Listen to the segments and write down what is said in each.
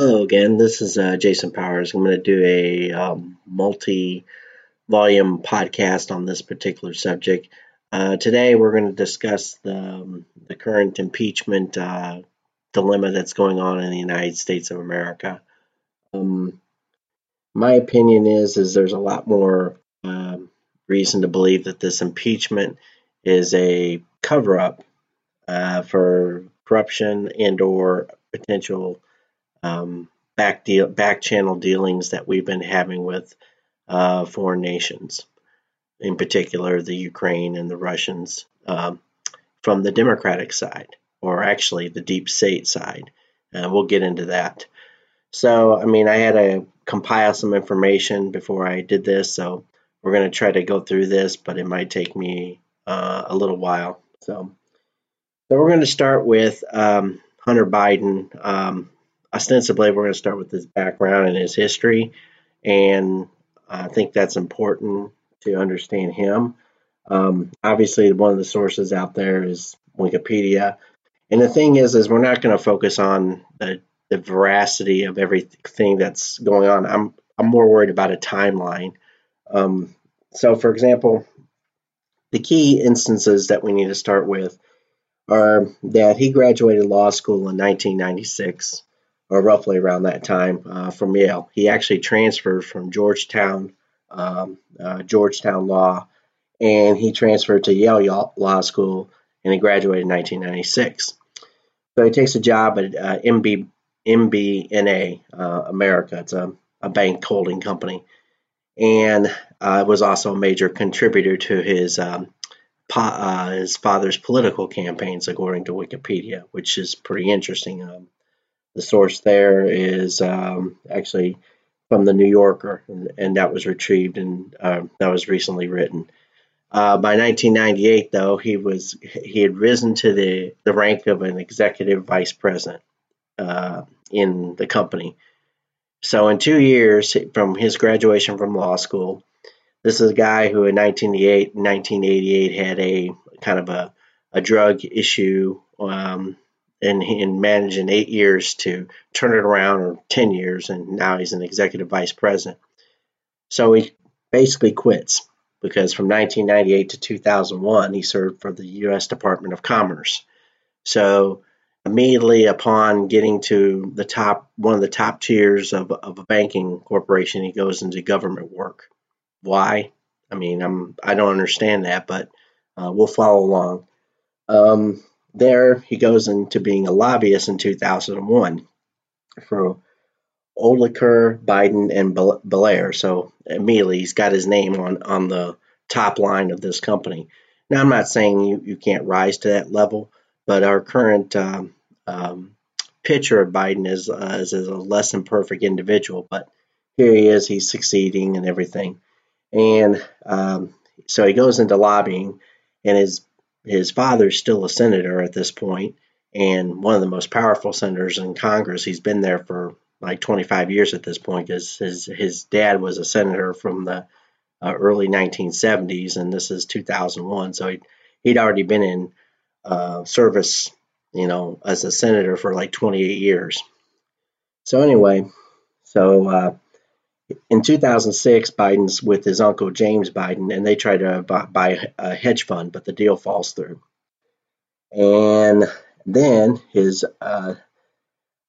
Hello again, this is uh, Jason Powers. I'm going to do a um, multi volume podcast on this particular subject. Uh, today, we're going to discuss the, um, the current impeachment uh, dilemma that's going on in the United States of America. Um, my opinion is, is there's a lot more um, reason to believe that this impeachment is a cover up uh, for corruption and or potential um, back deal back channel dealings that we've been having with uh, foreign nations, in particular the Ukraine and the Russians, um, from the Democratic side, or actually the deep state side. Uh, we'll get into that. So, I mean, I had to compile some information before I did this, so we're going to try to go through this, but it might take me uh, a little while. So, so we're going to start with um, Hunter Biden. Um, ostensibly, we're going to start with his background and his history, and I think that's important to understand him. Um, obviously, one of the sources out there is Wikipedia, and the thing is, is we're not going to focus on the, the veracity of everything that's going on. I'm I'm more worried about a timeline. Um, so, for example, the key instances that we need to start with are that he graduated law school in 1996 or roughly around that time, uh, from Yale. He actually transferred from Georgetown, um, uh, Georgetown Law, and he transferred to Yale Law School, and he graduated in 1996. So he takes a job at uh, MB, MBNA uh, America. It's a, a, bank holding company, and uh, was also a major contributor to his um, uh, his father's political campaigns, according to Wikipedia, which is pretty interesting. Um, the source there is um, actually from the New Yorker, and, and that was retrieved and uh, that was recently written. Uh, by 1998, though, he was he had risen to the, the rank of an executive vice president uh, in the company. So, in two years from his graduation from law school, this is a guy who in 1988, 1988 had a kind of a, a drug issue um, and, and managed in eight years to turn it around, or 10 years, and now he's an executive vice president. So he basically quits because from 1998 to 2001, he served for the U.S. Department of Commerce. So immediately upon getting to the top, one of the top tiers of, of a banking corporation, he goes into government work. Why? I mean, I'm I don't understand that, but uh, we'll follow along. Um, there, he goes into being a lobbyist in 2001 for Oldaker, Biden, and Blair. So immediately he's got his name on, on the top line of this company. Now, I'm not saying you, you can't rise to that level, but our current um, um, picture of Biden is, uh, is, is a less than perfect individual. But here he is, he's succeeding and everything. And um, so he goes into lobbying, and his his father's still a senator at this point, and one of the most powerful senators in Congress. He's been there for like 25 years at this point because his his dad was a senator from the uh, early 1970s, and this is 2001. So he'd, he'd already been in uh, service, you know, as a senator for like 28 years. So anyway, so uh, in 2006, Biden's with his uncle James Biden, and they try to buy a hedge fund, but the deal falls through. And then his uh,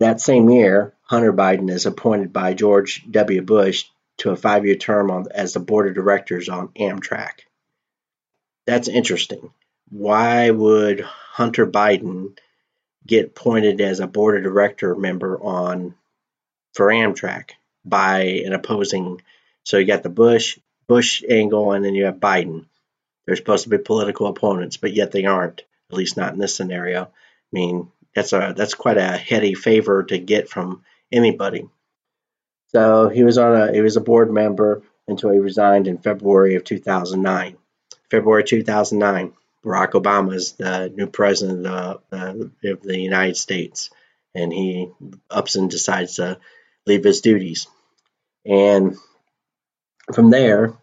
that same year, Hunter Biden is appointed by George W. Bush to a five-year term on, as the board of directors on Amtrak. That's interesting. Why would Hunter Biden get appointed as a board of director member on for Amtrak? By an opposing. So you got the Bush Bush angle, and then you have Biden. They're supposed to be political opponents, but yet they aren't. At least not in this scenario. I mean, that's a that's quite a heady favor to get from anybody. So he was on a he was a board member until he resigned in February of 2009. February 2009, Barack Obama is the new president of the, of the United States, and he ups and decides to leave his duties. And from there,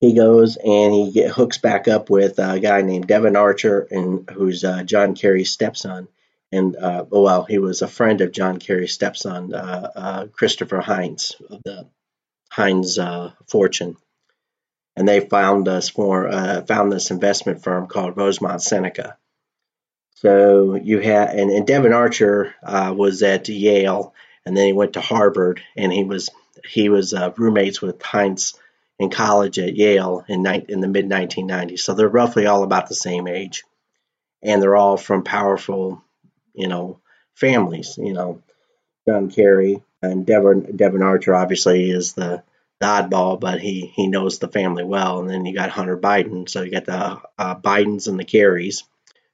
he goes and he get, hooks back up with a guy named Devon Archer, and who's uh, John Kerry's stepson. and uh, well, he was a friend of John Kerry's stepson, uh, uh, Christopher Heinz of the Heinz uh, fortune, and they found us for uh, found this investment firm called Rosemont Seneca. So you had and, and Devon Archer was at Yale, and then he went to Harvard, and he was he was roommates with Heinz in college at Yale in, in the mid 1990s. So they're roughly all about the same age, and they're all from powerful you know, families. You know, John Kerry and Devon Devon Archer obviously is the, the oddball, but he he knows the family well. And then you got Hunter Biden, so you got the uh, Bidens and the Kerrys,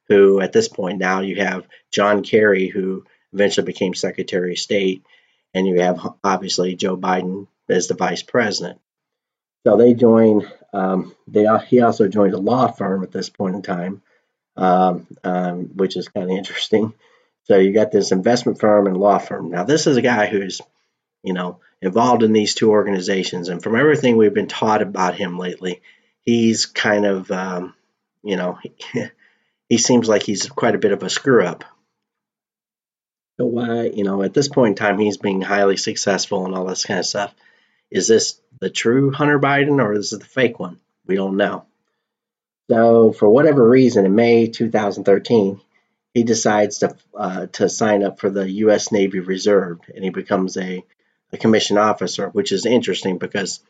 who at this point now you have John Kerry, who eventually became Secretary of State, and you have obviously Joe Biden as the Vice President. So they join. Um, they he also joined a law firm at this point in time, um, um, which is kind of interesting. So you got this investment firm and law firm. Now this is a guy who's, you know, involved in these two organizations, and from everything we've been taught about him lately, he's kind of, um, you know, he, he seems like he's quite a bit of a screw up. Why, you know, at this point in time, he's being highly successful and all this kind of stuff. Is this the true Hunter Biden or is it the fake one? We don't know. So for whatever reason, in May 2013, he decides to uh, to sign up for the U.S. Navy Reserve, and he becomes a, a commissioned officer, which is interesting because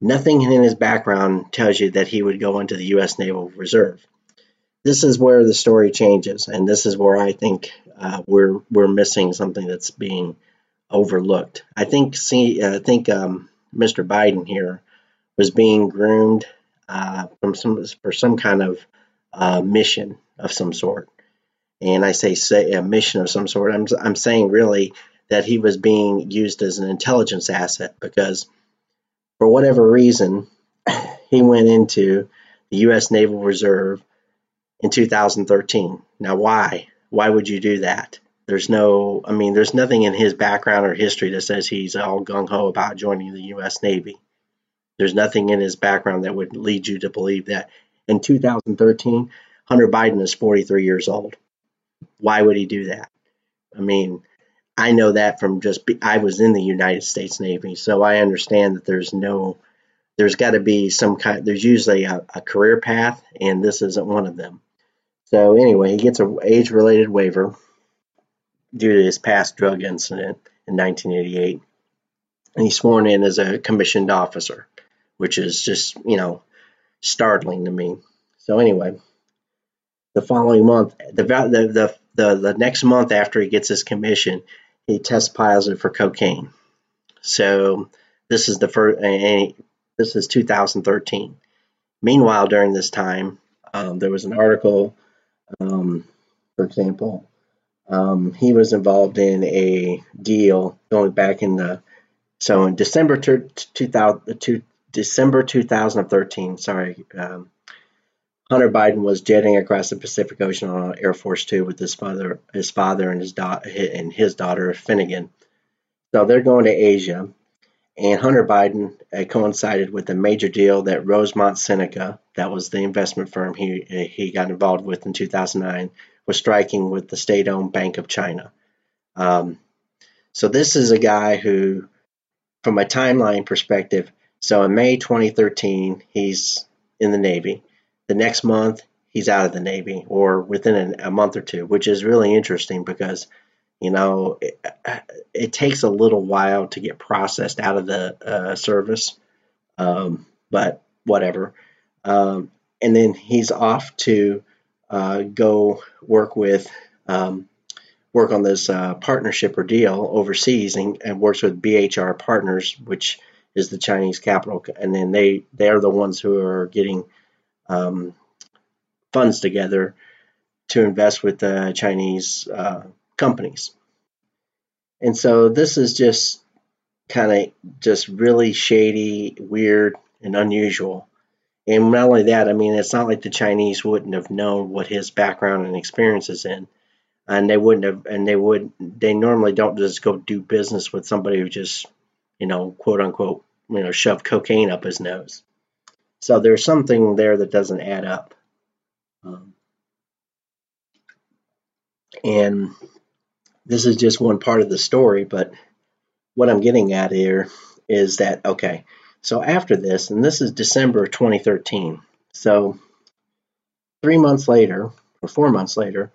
nothing in his background tells you that he would go into the U.S. Naval Reserve. This is where the story changes, and this is where I think uh, we're we're missing something that's being overlooked. I think see I think um, Mr. Biden here was being groomed uh, from some for some kind of uh, mission of some sort and I say, say a mission of some sort, I'm, I'm saying really that he was being used as an intelligence asset because for whatever reason, he went into the U.S. Naval Reserve in 2013. Now, why? Why would you do that? There's no, I mean, there's nothing in his background or history that says he's all gung ho about joining the U.S. Navy. There's nothing in his background that would lead you to believe that. In 2013, Hunter Biden is 43 years old why would he do that? I mean, I know that from just be, I was in the United States Navy, so I understand that there's no there's got to be some kind there's usually a, a, career path and this isn't one of them. So anyway, he gets a age related waiver due to his past drug incident in 1988 and he's sworn in as a commissioned officer, which is just, you know, startling to me. So anyway, the following month, the, the, the, the, the next month after he gets his commission, he tests positive for cocaine. So this is the first, this is 2013. Meanwhile, during this time, um, there was an article, um, for example, um, he was involved in a deal going back in the so in December 2000, December 2013. Sorry, um, Hunter Biden was jetting across the Pacific Ocean on Air Force Two with his father, his father and his daughter and his daughter Finnegan. So they're going to Asia, and Hunter Biden uh, coincided with a major deal that Rosemont Seneca, that was the investment firm he he got involved with in 2009, was striking with the state-owned Bank of China. Um, so this is a guy who, from a timeline perspective, so in May 2013, he's in the Navy. The next month, he's out of the Navy or within a month or two, which is really interesting because, you know, it, it takes a little while to get processed out of the uh, service, um, but whatever. Um, and then he's off to uh, go work with um, work on this uh, partnership or deal overseas and, and, works with BHR Partners, which is the Chinese capital, and then they they are the ones who are getting um, funds together to invest with the Chinese uh, companies. And so this is just kind of just really shady, weird, and unusual. And not only that, I mean, it's not like the Chinese wouldn't have known what his background and experience is in. And they wouldn't have, and they would, they normally don't just go do business with somebody who just, you know, quote unquote, you know, shove cocaine up his nose. So there's something there that doesn't add up. Um, And this is just one part of the story, but what I'm getting at here is that, okay, so after this, and this is December 2013, so three months later, or four months later,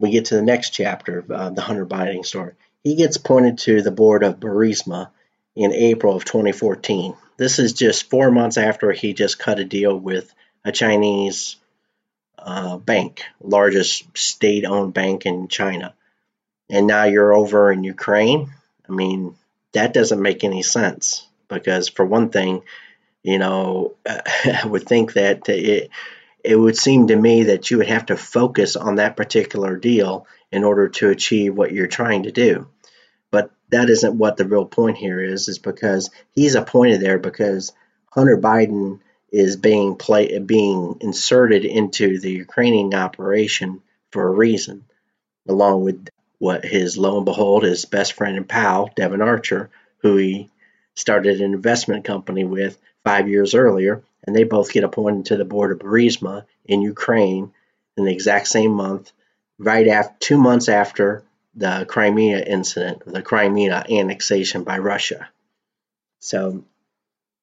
we get to the next chapter of uh, the Hunter Biden story. He gets appointed to the board of Burisma in April of 2014. This is just four months after he just cut a deal with a Chinese uh, bank, largest state-owned bank in China, and now you're over in Ukraine. I mean, that doesn't make any sense because, for one thing, you know, I would think that it it would seem to me that you would have to focus on that particular deal in order to achieve what you're trying to do. But that isn't what the real point here is, is because he's appointed there because Hunter Biden is being play, being inserted into the Ukrainian operation for a reason, along with what his lo and behold his best friend and pal Devon Archer, who he started an investment company with five years earlier, and they both get appointed to the board of Burisma in Ukraine in the exact same month, right after two months after the Crimea incident, the Crimea annexation by Russia. So,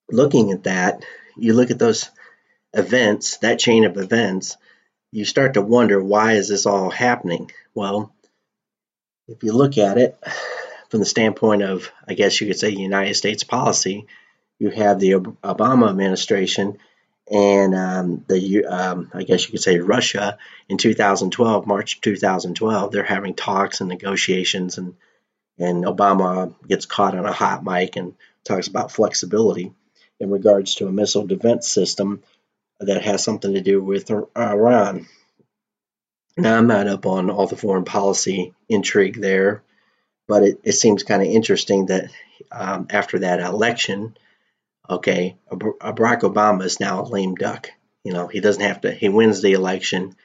looking at that, you look at those events, that chain of events, you start to wonder why is this all happening? Well, if you look at it from the standpoint of, I guess you could say, United States policy, you have the Obama administration and um, the, um, I guess you could say, Russia in 2012, March 2012. They're having talks and negotiations, and and Obama gets caught on a hot mic and talks about flexibility in regards to a missile defense system that has something to do with Iran. Now, I'm not up on all the foreign policy intrigue there, but it, it seems kind of interesting that um, after that election, okay, Barack Obama is now a lame duck. You know, he doesn't have to, he wins the election,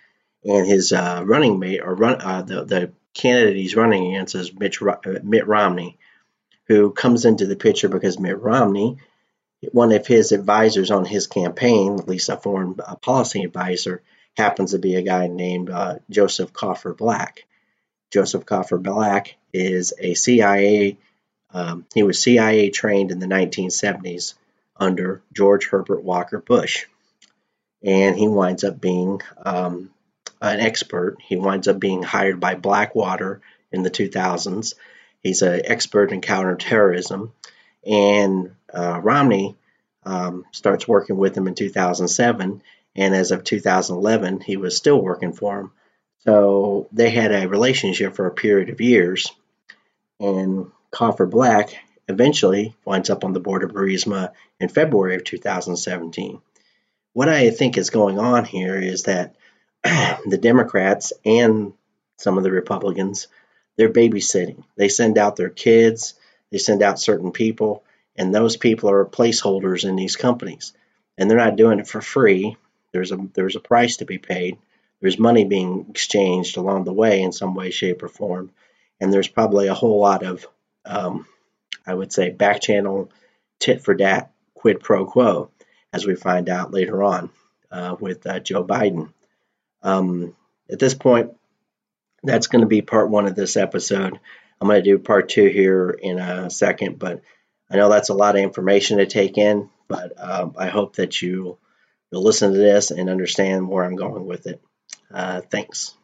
and his uh, running mate, or run, uh, the, the candidate he's running against is Mitch, uh, Mitt Romney, who comes into the picture because Mitt Romney one of his advisors on his campaign, at least a foreign policy advisor, happens to be a guy named uh, Joseph Cofer Black. Joseph Cofer Black is a CIA, um, he was CIA trained in the 1970s under George Herbert Walker Bush. And he winds up being um, an expert. He winds up being hired by Blackwater in the 2000s. He's an expert in counterterrorism. And uh, Romney um, starts working with him in 2007, and as of 2011, he was still working for him. So they had a relationship for a period of years, and Cofer Black eventually winds up on the board of Burisma in February of 2017. What I think is going on here is that the Democrats and some of the Republicans, they're babysitting. They send out their kids, they send out certain people, and those people are placeholders in these companies and they're not doing it for free there's a there's a price to be paid. There's money being exchanged along the way in some way shape or form. And there's probably a whole lot of um, i would say back channel tit for tat quid pro quo as we find out later on uh, with uh, joe biden. Um, at this point that's going to be part one of this episode. I'm going to do part two here in a second but I know that's a lot of information to take in, but um, I hope that you will listen to this and understand where I'm going with it. Uh, thanks.